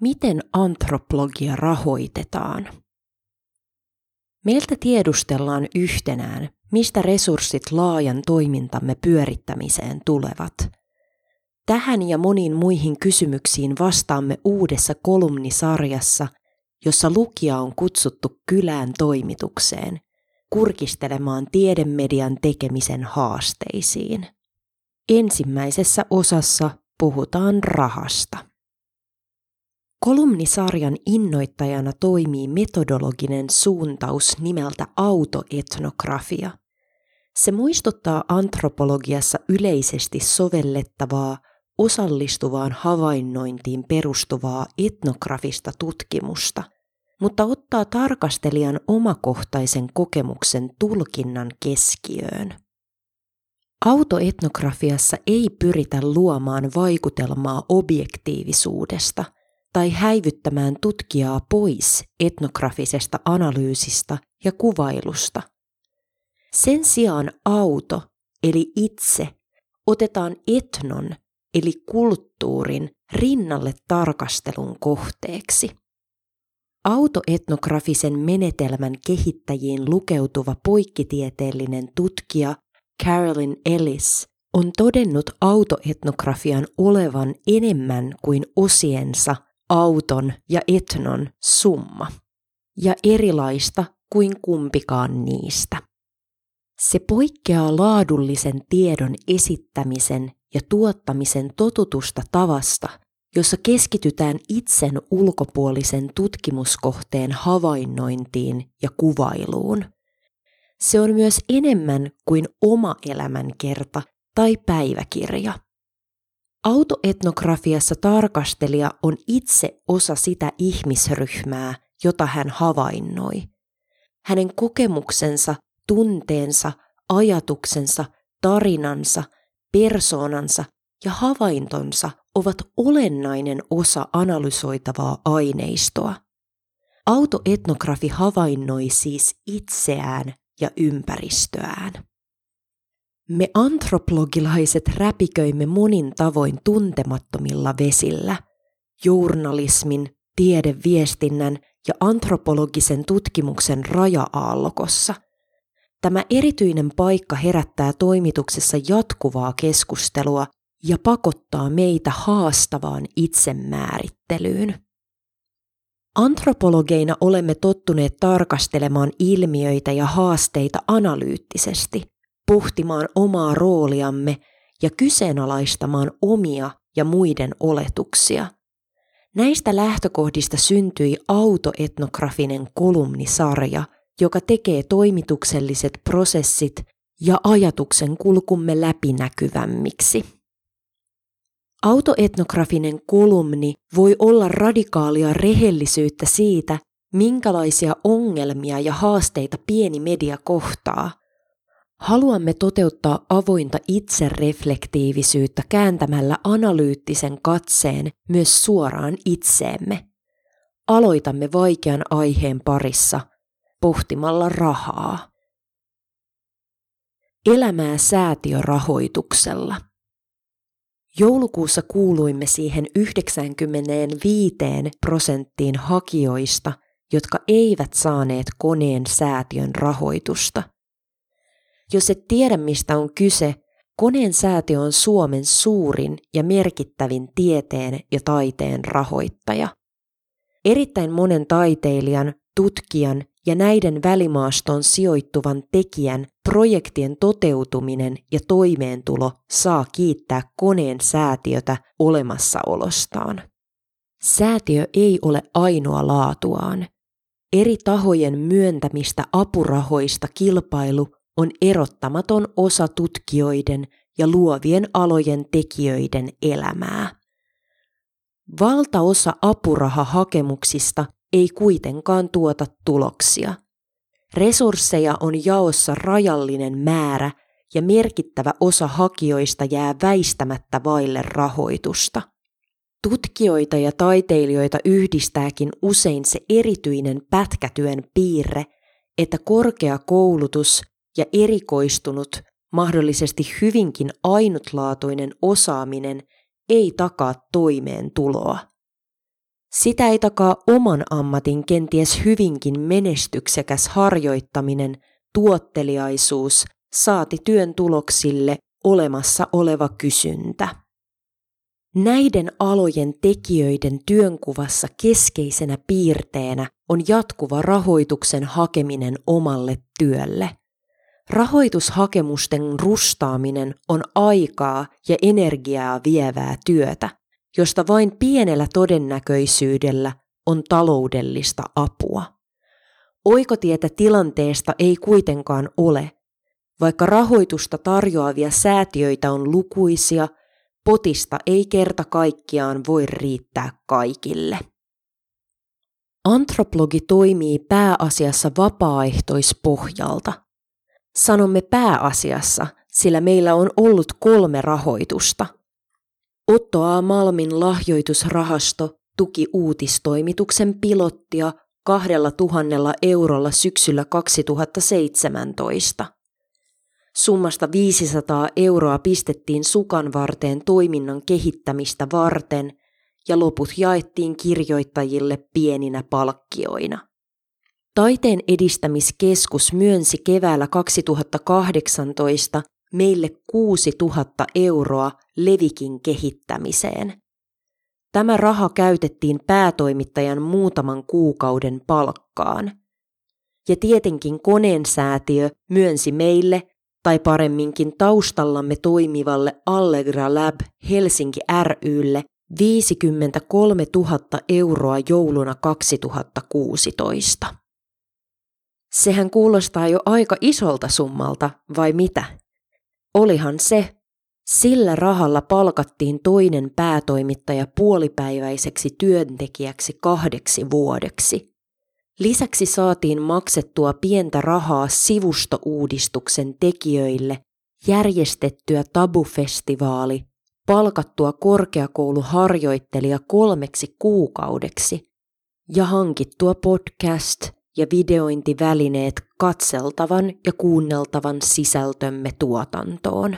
Miten antropologia rahoitetaan? Meiltä tiedustellaan yhtenään, mistä resurssit laajan toimintamme pyörittämiseen tulevat. Tähän ja moniin muihin kysymyksiin vastaamme uudessa kolumnisarjassa, jossa lukija on kutsuttu kylään toimitukseen, kurkistelemaan tiedemedian tekemisen haasteisiin. Ensimmäisessä osassa puhutaan rahasta. Kolumnisarjan innoittajana toimii metodologinen suuntaus nimeltä autoetnografia. Se muistuttaa antropologiassa yleisesti sovellettavaa, osallistuvaan havainnointiin perustuvaa etnografista tutkimusta, mutta ottaa tarkastelijan omakohtaisen kokemuksen tulkinnan keskiöön. Autoetnografiassa ei pyritä luomaan vaikutelmaa objektiivisuudesta – tai häivyttämään tutkijaa pois etnografisesta analyysistä ja kuvailusta. Sen sijaan auto, eli itse, otetaan etnon, eli kulttuurin, rinnalle tarkastelun kohteeksi. Autoetnografisen menetelmän kehittäjiin lukeutuva poikkitieteellinen tutkija Carolyn Ellis on todennut autoetnografian olevan enemmän kuin osiensa auton ja etnon summa, ja erilaista kuin kumpikaan niistä. Se poikkeaa laadullisen tiedon esittämisen ja tuottamisen totutusta tavasta, jossa keskitytään itsen ulkopuolisen tutkimuskohteen havainnointiin ja kuvailuun. Se on myös enemmän kuin oma elämänkerta tai päiväkirja. Autoetnografiassa tarkastelija on itse osa sitä ihmisryhmää, jota hän havainnoi. Hänen kokemuksensa, tunteensa, ajatuksensa, tarinansa, persoonansa ja havaintonsa ovat olennainen osa analysoitavaa aineistoa. Autoetnografi havainnoi siis itseään ja ympäristöään. Me antropologilaiset räpiköimme monin tavoin tuntemattomilla vesillä, journalismin, tiedeviestinnän ja antropologisen tutkimuksen raja-aallokossa. Tämä erityinen paikka herättää toimituksessa jatkuvaa keskustelua ja pakottaa meitä haastavaan itsemäärittelyyn. Antropologeina olemme tottuneet tarkastelemaan ilmiöitä ja haasteita analyyttisesti – pohtimaan omaa rooliamme ja kyseenalaistamaan omia ja muiden oletuksia. Näistä lähtökohdista syntyi autoetnografinen kolumnisarja, joka tekee toimitukselliset prosessit ja ajatuksen kulkumme läpinäkyvämmiksi. Autoetnografinen kolumni voi olla radikaalia rehellisyyttä siitä, minkälaisia ongelmia ja haasteita pieni media kohtaa – Haluamme toteuttaa avointa itsereflektiivisyyttä kääntämällä analyyttisen katseen myös suoraan itseemme. Aloitamme vaikean aiheen parissa pohtimalla rahaa. Elämää säätiörahoituksella. Joulukuussa kuuluimme siihen 95 prosenttiin hakijoista, jotka eivät saaneet koneen säätiön rahoitusta – jos et tiedä mistä on kyse, Koneen säätiö on Suomen suurin ja merkittävin tieteen ja taiteen rahoittaja. Erittäin monen taiteilijan, tutkijan ja näiden välimaastoon sijoittuvan tekijän projektien toteutuminen ja toimeentulo saa kiittää koneen säätiötä olemassaolostaan. Säätiö ei ole ainoa laatuaan. Eri tahojen myöntämistä apurahoista kilpailu on erottamaton osa tutkijoiden ja luovien alojen tekijöiden elämää. Valtaosa apurahahakemuksista ei kuitenkaan tuota tuloksia. Resursseja on jaossa rajallinen määrä ja merkittävä osa hakijoista jää väistämättä vaille rahoitusta. Tutkijoita ja taiteilijoita yhdistääkin usein se erityinen pätkätyön piirre, että korkea koulutus ja erikoistunut, mahdollisesti hyvinkin ainutlaatuinen osaaminen ei takaa toimeentuloa. Sitä ei takaa oman ammatin kenties hyvinkin menestyksekäs harjoittaminen, tuotteliaisuus, saati työn tuloksille olemassa oleva kysyntä. Näiden alojen tekijöiden työnkuvassa keskeisenä piirteenä on jatkuva rahoituksen hakeminen omalle työlle. Rahoitushakemusten rustaaminen on aikaa ja energiaa vievää työtä, josta vain pienellä todennäköisyydellä on taloudellista apua. Oikotietä tilanteesta ei kuitenkaan ole, vaikka rahoitusta tarjoavia säätiöitä on lukuisia, potista ei kerta kaikkiaan voi riittää kaikille. Antropologi toimii pääasiassa vapaaehtoispohjalta. Sanomme pääasiassa, sillä meillä on ollut kolme rahoitusta. Otto A. Malmin lahjoitusrahasto tuki uutistoimituksen pilottia kahdella tuhannella eurolla syksyllä 2017. Summasta 500 euroa pistettiin sukan varteen toiminnan kehittämistä varten ja loput jaettiin kirjoittajille pieninä palkkioina. Taiteen edistämiskeskus myönsi keväällä 2018 meille 6000 euroa Levikin kehittämiseen. Tämä raha käytettiin päätoimittajan muutaman kuukauden palkkaan. Ja tietenkin koneensäätiö myönsi meille tai paremminkin taustallamme toimivalle Allegra Lab Helsinki rylle 53 000 euroa jouluna 2016. Sehän kuulostaa jo aika isolta summalta, vai mitä? Olihan se. Sillä rahalla palkattiin toinen päätoimittaja puolipäiväiseksi työntekijäksi kahdeksi vuodeksi. Lisäksi saatiin maksettua pientä rahaa sivustouudistuksen tekijöille, järjestettyä tabufestivaali, palkattua korkeakouluharjoittelija kolmeksi kuukaudeksi ja hankittua podcast ja videointivälineet katseltavan ja kuunneltavan sisältömme tuotantoon.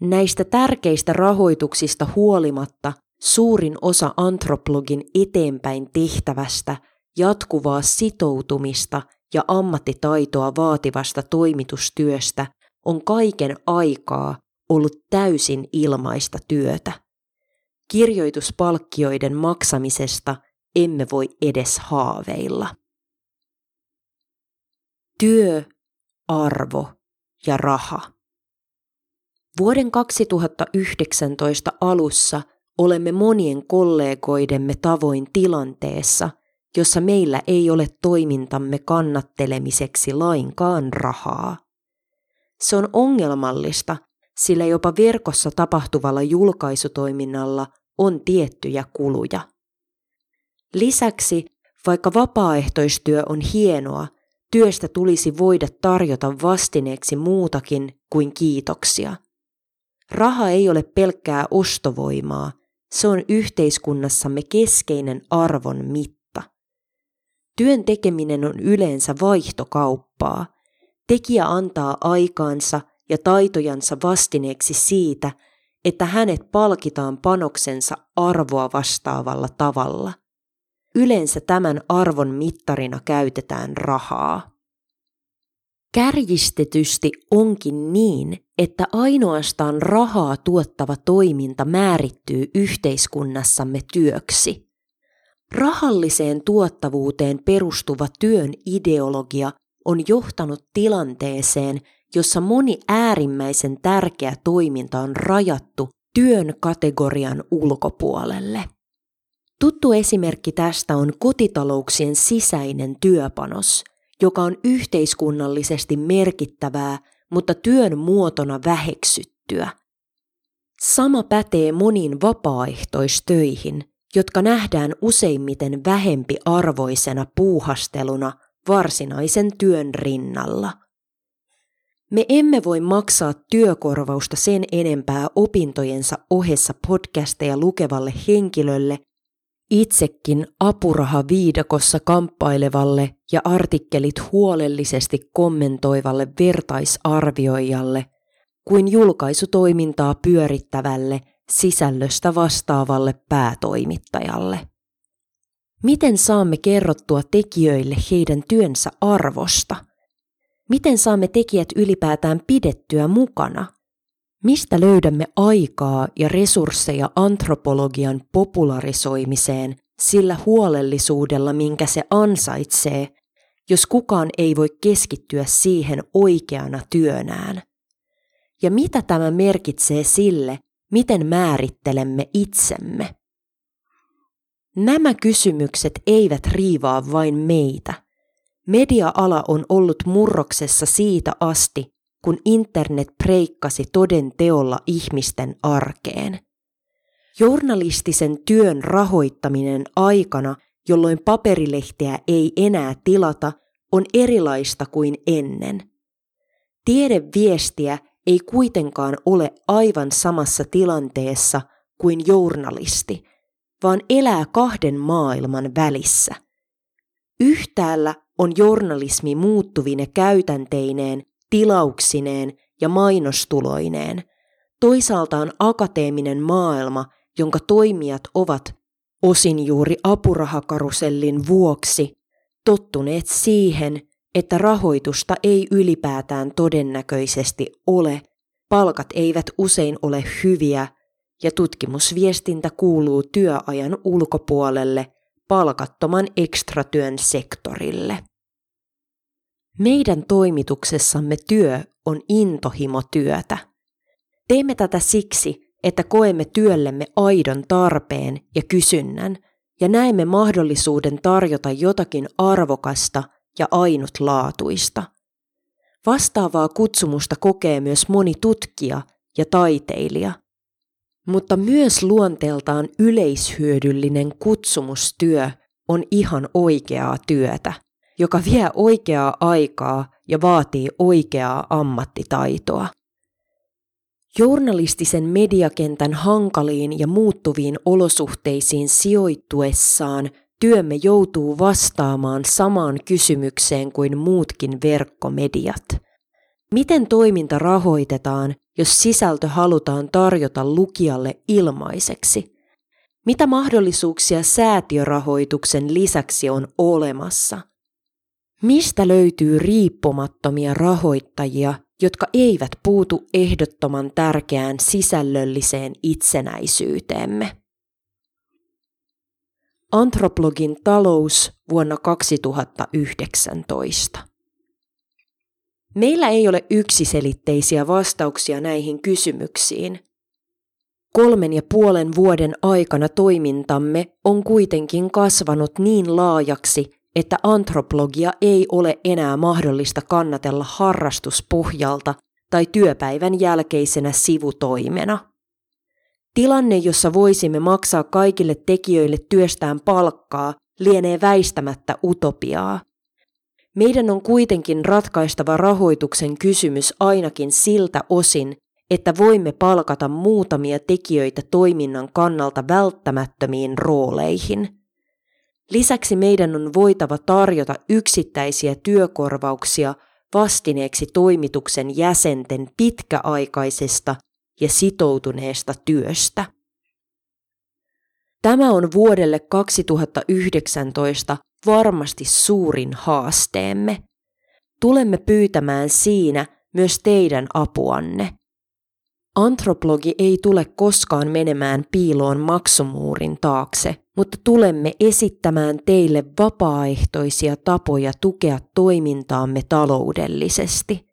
Näistä tärkeistä rahoituksista huolimatta suurin osa antropologin eteenpäin tehtävästä – jatkuvaa sitoutumista ja ammattitaitoa vaativasta toimitustyöstä on kaiken aikaa ollut täysin ilmaista työtä. Kirjoituspalkkioiden maksamisesta emme voi edes haaveilla. Työ, arvo ja raha. Vuoden 2019 alussa olemme monien kollegoidemme tavoin tilanteessa, jossa meillä ei ole toimintamme kannattelemiseksi lainkaan rahaa. Se on ongelmallista, sillä jopa verkossa tapahtuvalla julkaisutoiminnalla on tiettyjä kuluja. Lisäksi, vaikka vapaaehtoistyö on hienoa, työstä tulisi voida tarjota vastineeksi muutakin kuin kiitoksia. Raha ei ole pelkkää ostovoimaa, se on yhteiskunnassamme keskeinen arvon mitta. Työn tekeminen on yleensä vaihtokauppaa. Tekijä antaa aikaansa ja taitojansa vastineeksi siitä, että hänet palkitaan panoksensa arvoa vastaavalla tavalla. Yleensä tämän arvon mittarina käytetään rahaa. Kärjistetysti onkin niin, että ainoastaan rahaa tuottava toiminta määrittyy yhteiskunnassamme työksi – Rahalliseen tuottavuuteen perustuva työn ideologia on johtanut tilanteeseen, jossa moni äärimmäisen tärkeä toiminta on rajattu työn kategorian ulkopuolelle. Tuttu esimerkki tästä on kotitalouksien sisäinen työpanos, joka on yhteiskunnallisesti merkittävää, mutta työn muotona väheksyttyä. Sama pätee moniin vapaaehtoistöihin, jotka nähdään useimmiten vähempi arvoisena puuhasteluna varsinaisen työn rinnalla. Me emme voi maksaa työkorvausta sen enempää opintojensa ohessa podcasteja lukevalle henkilölle, itsekin apuraha viidakossa kamppailevalle ja artikkelit huolellisesti kommentoivalle vertaisarvioijalle, kuin julkaisutoimintaa pyörittävälle sisällöstä vastaavalle päätoimittajalle. Miten saamme kerrottua tekijöille heidän työnsä arvosta? Miten saamme tekijät ylipäätään pidettyä mukana? Mistä löydämme aikaa ja resursseja antropologian popularisoimiseen sillä huolellisuudella, minkä se ansaitsee, jos kukaan ei voi keskittyä siihen oikeana työnään? Ja mitä tämä merkitsee sille, miten määrittelemme itsemme? Nämä kysymykset eivät riivaa vain meitä. Media-ala on ollut murroksessa siitä asti, kun internet preikkasi toden teolla ihmisten arkeen. Journalistisen työn rahoittaminen aikana, jolloin paperilehtiä ei enää tilata, on erilaista kuin ennen. Tiedeviestiä ei kuitenkaan ole aivan samassa tilanteessa kuin journalisti, vaan elää kahden maailman välissä. Yhtäällä on journalismi muuttuvine käytänteineen, tilauksineen ja mainostuloineen. Toisaalta on akateeminen maailma, jonka toimijat ovat osin juuri apurahakarusellin vuoksi tottuneet siihen, että rahoitusta ei ylipäätään todennäköisesti ole, palkat eivät usein ole hyviä ja tutkimusviestintä kuuluu työajan ulkopuolelle palkattoman ekstratyön sektorille. Meidän toimituksessamme työ on intohimotyötä. Teemme tätä siksi, että koemme työllemme aidon tarpeen ja kysynnän ja näemme mahdollisuuden tarjota jotakin arvokasta ja ainutlaatuista. Vastaavaa kutsumusta kokee myös moni tutkija ja taiteilija. Mutta myös luonteeltaan yleishyödyllinen kutsumustyö on ihan oikeaa työtä, joka vie oikeaa aikaa ja vaatii oikeaa ammattitaitoa. Journalistisen mediakentän hankaliin ja muuttuviin olosuhteisiin sijoittuessaan työmme joutuu vastaamaan samaan kysymykseen kuin muutkin verkkomediat. Miten toiminta rahoitetaan, jos sisältö halutaan tarjota lukijalle ilmaiseksi? Mitä mahdollisuuksia säätiörahoituksen lisäksi on olemassa? Mistä löytyy riippumattomia rahoittajia, jotka eivät puutu ehdottoman tärkeään sisällölliseen itsenäisyyteemme? Antropologin talous vuonna 2019. Meillä ei ole yksiselitteisiä vastauksia näihin kysymyksiin. Kolmen ja puolen vuoden aikana toimintamme on kuitenkin kasvanut niin laajaksi, että antropologia ei ole enää mahdollista kannatella harrastuspohjalta tai työpäivän jälkeisenä sivutoimena. Tilanne, jossa voisimme maksaa kaikille tekijöille työstään palkkaa, lienee väistämättä utopiaa. Meidän on kuitenkin ratkaistava rahoituksen kysymys ainakin siltä osin, että voimme palkata muutamia tekijöitä toiminnan kannalta välttämättömiin rooleihin. Lisäksi meidän on voitava tarjota yksittäisiä työkorvauksia vastineeksi toimituksen jäsenten pitkäaikaisesta ja sitoutuneesta työstä. Tämä on vuodelle 2019 varmasti suurin haasteemme. Tulemme pyytämään siinä myös teidän apuanne. Antropologi ei tule koskaan menemään piiloon maksumuurin taakse, mutta tulemme esittämään teille vapaaehtoisia tapoja tukea toimintaamme taloudellisesti.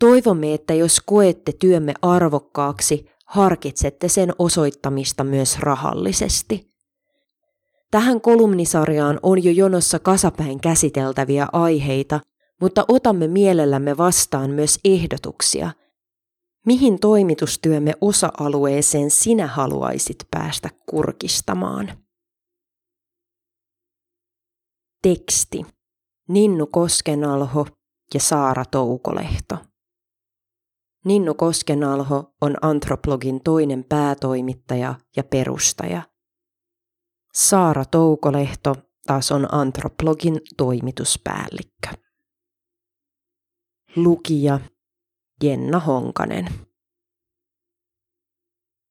Toivomme, että jos koette työmme arvokkaaksi, harkitsette sen osoittamista myös rahallisesti. Tähän kolumnisarjaan on jo jonossa kasapäin käsiteltäviä aiheita, mutta otamme mielellämme vastaan myös ehdotuksia. Mihin toimitustyömme osa-alueeseen sinä haluaisit päästä kurkistamaan? Teksti. Ninnu Koskenalho ja Saara Toukolehto. Ninnu Koskenalho on Antropologin toinen päätoimittaja ja perustaja. Saara Toukolehto taas on Antropologin toimituspäällikkö. Lukija Jenna Honkanen.